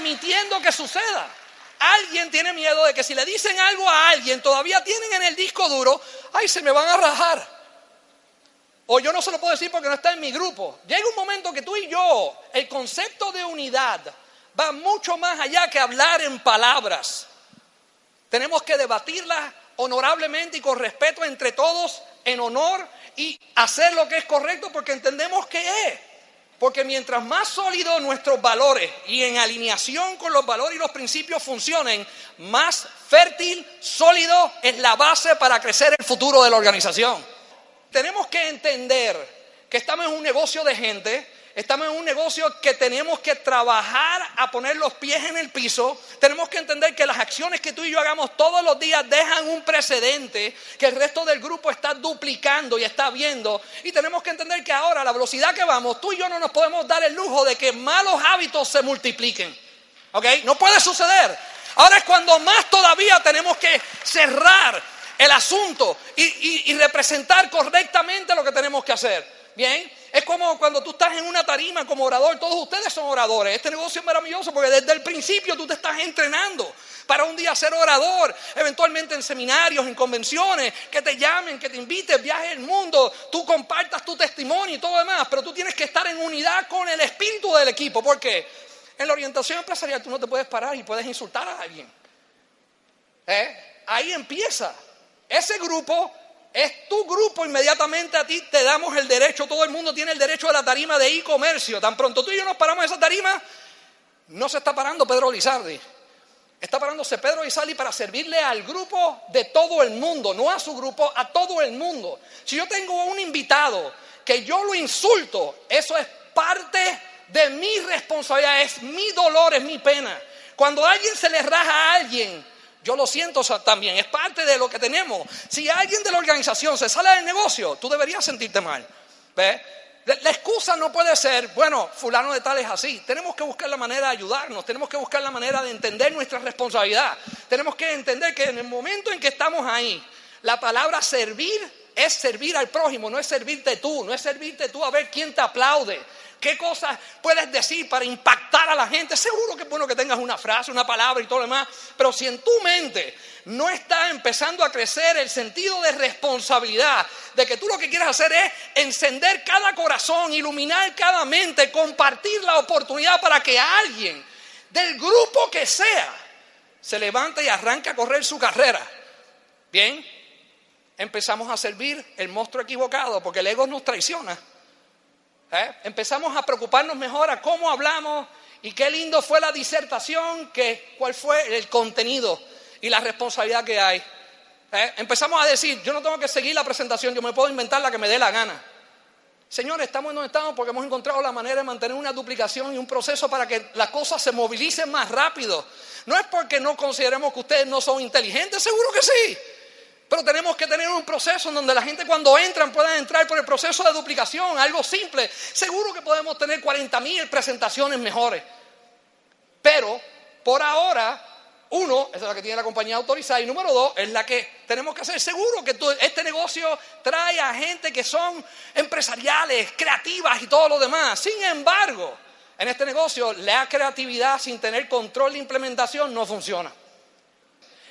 permitiendo que suceda. Alguien tiene miedo de que si le dicen algo a alguien, todavía tienen en el disco duro, ay, se me van a rajar. O yo no se lo puedo decir porque no está en mi grupo. Llega un momento que tú y yo, el concepto de unidad va mucho más allá que hablar en palabras. Tenemos que debatirla honorablemente y con respeto entre todos, en honor y hacer lo que es correcto porque entendemos que es. Porque mientras más sólidos nuestros valores y en alineación con los valores y los principios funcionen, más fértil, sólido es la base para crecer el futuro de la organización. Tenemos que entender que estamos en un negocio de gente Estamos en un negocio que tenemos que trabajar a poner los pies en el piso. Tenemos que entender que las acciones que tú y yo hagamos todos los días dejan un precedente que el resto del grupo está duplicando y está viendo. Y tenemos que entender que ahora, a la velocidad que vamos, tú y yo no nos podemos dar el lujo de que malos hábitos se multipliquen. ¿Ok? No puede suceder. Ahora es cuando más todavía tenemos que cerrar el asunto y, y representar correctamente lo que tenemos que hacer. Bien, es como cuando tú estás en una tarima como orador, todos ustedes son oradores. Este negocio es maravilloso porque desde el principio tú te estás entrenando para un día ser orador, eventualmente en seminarios, en convenciones, que te llamen, que te inviten, viajes el mundo, tú compartas tu testimonio y todo demás, pero tú tienes que estar en unidad con el espíritu del equipo, porque en la orientación empresarial tú no te puedes parar y puedes insultar a alguien. ¿Eh? Ahí empieza. Ese grupo es tu grupo, inmediatamente a ti te damos el derecho, todo el mundo tiene el derecho a la tarima de e-comercio. Tan pronto tú y yo nos paramos en esa tarima, no se está parando Pedro Lizardi. Está parándose Pedro Lizardi para servirle al grupo de todo el mundo, no a su grupo, a todo el mundo. Si yo tengo un invitado que yo lo insulto, eso es parte de mi responsabilidad, es mi dolor, es mi pena. Cuando a alguien se le raja a alguien, yo lo siento también, es parte de lo que tenemos. Si alguien de la organización se sale del negocio, tú deberías sentirte mal. ¿Ves? La excusa no puede ser, bueno, fulano de tal es así. Tenemos que buscar la manera de ayudarnos, tenemos que buscar la manera de entender nuestra responsabilidad. Tenemos que entender que en el momento en que estamos ahí, la palabra servir es servir al prójimo, no es servirte tú, no es servirte tú a ver quién te aplaude, ¿Qué cosas puedes decir para impactar a la gente? Seguro que es bueno que tengas una frase, una palabra y todo lo demás, pero si en tu mente no está empezando a crecer el sentido de responsabilidad, de que tú lo que quieres hacer es encender cada corazón, iluminar cada mente, compartir la oportunidad para que alguien del grupo que sea se levante y arranque a correr su carrera. Bien, empezamos a servir el monstruo equivocado porque el ego nos traiciona. ¿Eh? Empezamos a preocuparnos mejor a cómo hablamos y qué lindo fue la disertación, cuál fue el contenido y la responsabilidad que hay. ¿Eh? Empezamos a decir, yo no tengo que seguir la presentación, yo me puedo inventar la que me dé la gana. Señores, estamos en donde estamos porque hemos encontrado la manera de mantener una duplicación y un proceso para que las cosas se movilicen más rápido. No es porque no consideremos que ustedes no son inteligentes, seguro que sí. Pero tenemos que tener un proceso en donde la gente cuando entran pueda entrar por el proceso de duplicación, algo simple. Seguro que podemos tener 40 mil presentaciones mejores. Pero por ahora, uno, esa es la que tiene la compañía autorizada, y número dos, es la que tenemos que hacer seguro que este negocio trae a gente que son empresariales, creativas y todo lo demás. Sin embargo, en este negocio la creatividad sin tener control de implementación no funciona.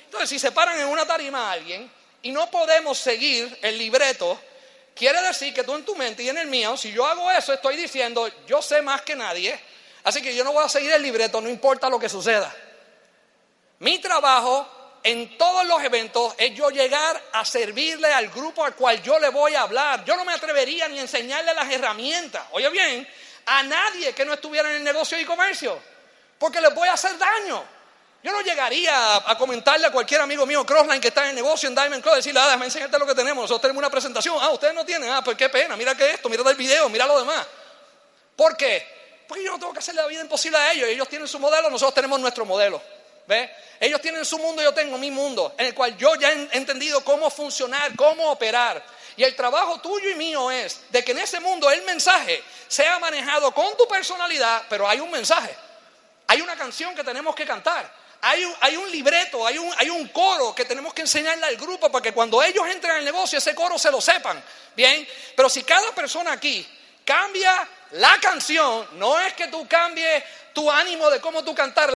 Entonces, si se paran en una tarima a alguien y no podemos seguir el libreto, quiere decir que tú en tu mente y en el mío, si yo hago eso, estoy diciendo, yo sé más que nadie, así que yo no voy a seguir el libreto, no importa lo que suceda. Mi trabajo en todos los eventos es yo llegar a servirle al grupo al cual yo le voy a hablar. Yo no me atrevería ni a enseñarle las herramientas, oye bien, a nadie que no estuviera en el negocio y comercio, porque les voy a hacer daño. Yo no llegaría a, comentarle a cualquier amigo mío, Crossline, que está en el negocio en Diamond Club, decirle, ah, déjame enseñarte lo que tenemos. Nosotros tenemos una presentación. Ah, ustedes no tienen. Ah, pues qué pena. Mira que esto, mira el video, mira lo demás. ¿Por qué? Porque yo no tengo que hacerle la vida imposible a ellos. Ellos tienen su modelo, nosotros tenemos nuestro modelo. ¿Ve? Ellos tienen su mundo, yo tengo mi mundo, en el cual yo ya he entendido cómo funcionar, cómo operar. Y el trabajo tuyo y mío es de que en ese mundo el mensaje sea manejado con tu personalidad, pero hay un mensaje. Hay una canción que tenemos que cantar hay un, libreto, hay un, hay un coro que tenemos que enseñarle al grupo para que cuando ellos entren al negocio ese coro se lo sepan. Bien, pero si cada persona aquí cambia la canción, no es que tú cambies tu ánimo de cómo tú cantar.